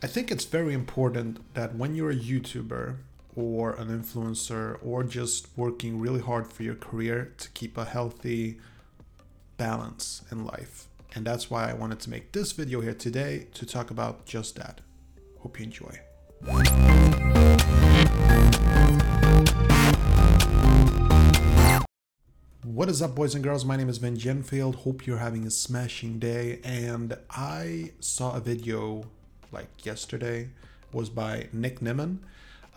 I think it's very important that when you're a YouTuber or an influencer or just working really hard for your career to keep a healthy balance in life. And that's why I wanted to make this video here today to talk about just that. Hope you enjoy. What is up, boys and girls? My name is Vin Genfield. Hope you're having a smashing day. And I saw a video like yesterday was by Nick Nimmin,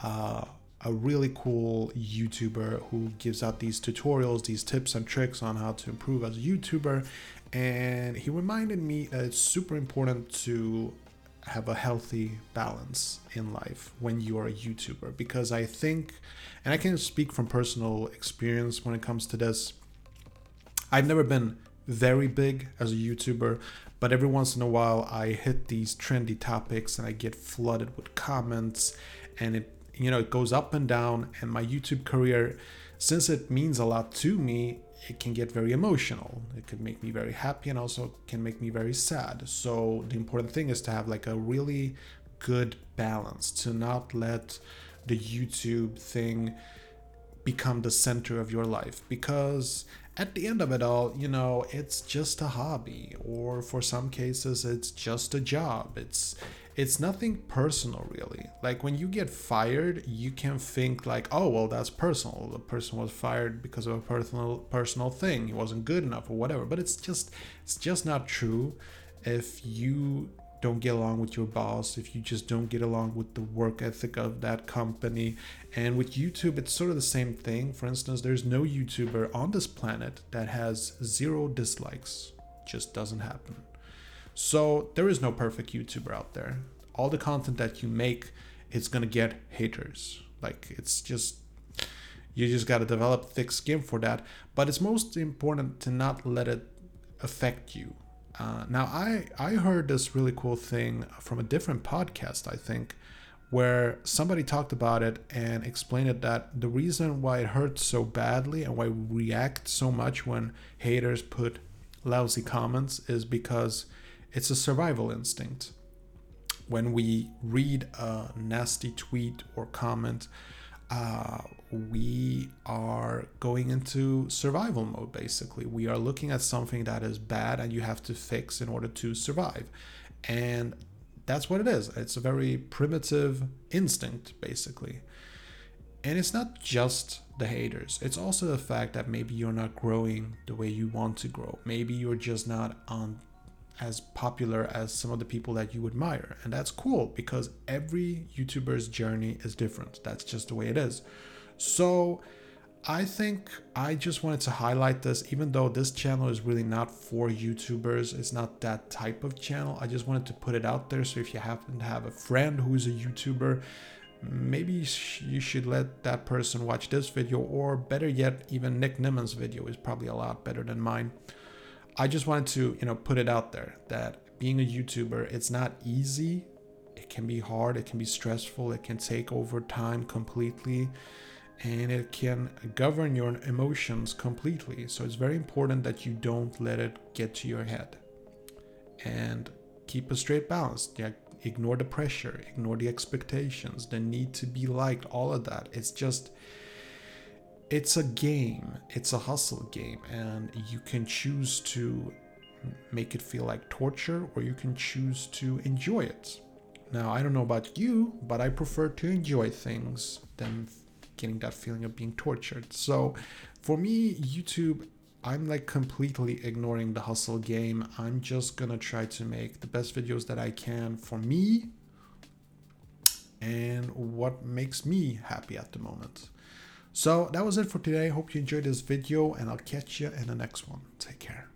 uh, a really cool YouTuber who gives out these tutorials, these tips and tricks on how to improve as a YouTuber. And he reminded me that it's super important to have a healthy balance in life when you are a YouTuber because I think, and I can speak from personal experience when it comes to this. I've never been very big as a YouTuber, but every once in a while I hit these trendy topics and I get flooded with comments and it you know it goes up and down and my YouTube career since it means a lot to me it can get very emotional. It can make me very happy and also can make me very sad. So the important thing is to have like a really good balance to not let the YouTube thing become the center of your life because at the end of it all, you know, it's just a hobby or for some cases it's just a job. It's it's nothing personal really. Like when you get fired, you can think like, "Oh, well, that's personal. The person was fired because of a personal personal thing. He wasn't good enough or whatever." But it's just it's just not true if you don't get along with your boss, if you just don't get along with the work ethic of that company. And with YouTube, it's sort of the same thing. For instance, there's no YouTuber on this planet that has zero dislikes. Just doesn't happen. So there is no perfect YouTuber out there. All the content that you make, it's gonna get haters. Like it's just you just gotta develop thick skin for that. But it's most important to not let it affect you uh, now, I I heard this really cool thing from a different podcast, I think, where somebody talked about it and explained it that the reason why it hurts so badly and why we react so much when haters put lousy comments is because it's a survival instinct. When we read a nasty tweet or comment, uh, we are going into survival mode basically. We are looking at something that is bad and you have to fix in order to survive. And that's what it is. It's a very primitive instinct basically. And it's not just the haters, it's also the fact that maybe you're not growing the way you want to grow. Maybe you're just not on as popular as some of the people that you admire. And that's cool because every YouTuber's journey is different. That's just the way it is. So I think I just wanted to highlight this, even though this channel is really not for YouTubers, it's not that type of channel. I just wanted to put it out there. So if you happen to have a friend who's a YouTuber, maybe you should let that person watch this video, or better yet, even Nick Nimmin's video is probably a lot better than mine. I just wanted to, you know, put it out there that being a YouTuber, it's not easy. It can be hard, it can be stressful, it can take over time completely, and it can govern your emotions completely. So it's very important that you don't let it get to your head. And keep a straight balance. Yeah, ignore the pressure, ignore the expectations, the need to be liked, all of that. It's just it's a game, it's a hustle game, and you can choose to make it feel like torture or you can choose to enjoy it. Now, I don't know about you, but I prefer to enjoy things than getting that feeling of being tortured. So, for me, YouTube, I'm like completely ignoring the hustle game. I'm just gonna try to make the best videos that I can for me and what makes me happy at the moment. So that was it for today. Hope you enjoyed this video and I'll catch you in the next one. Take care.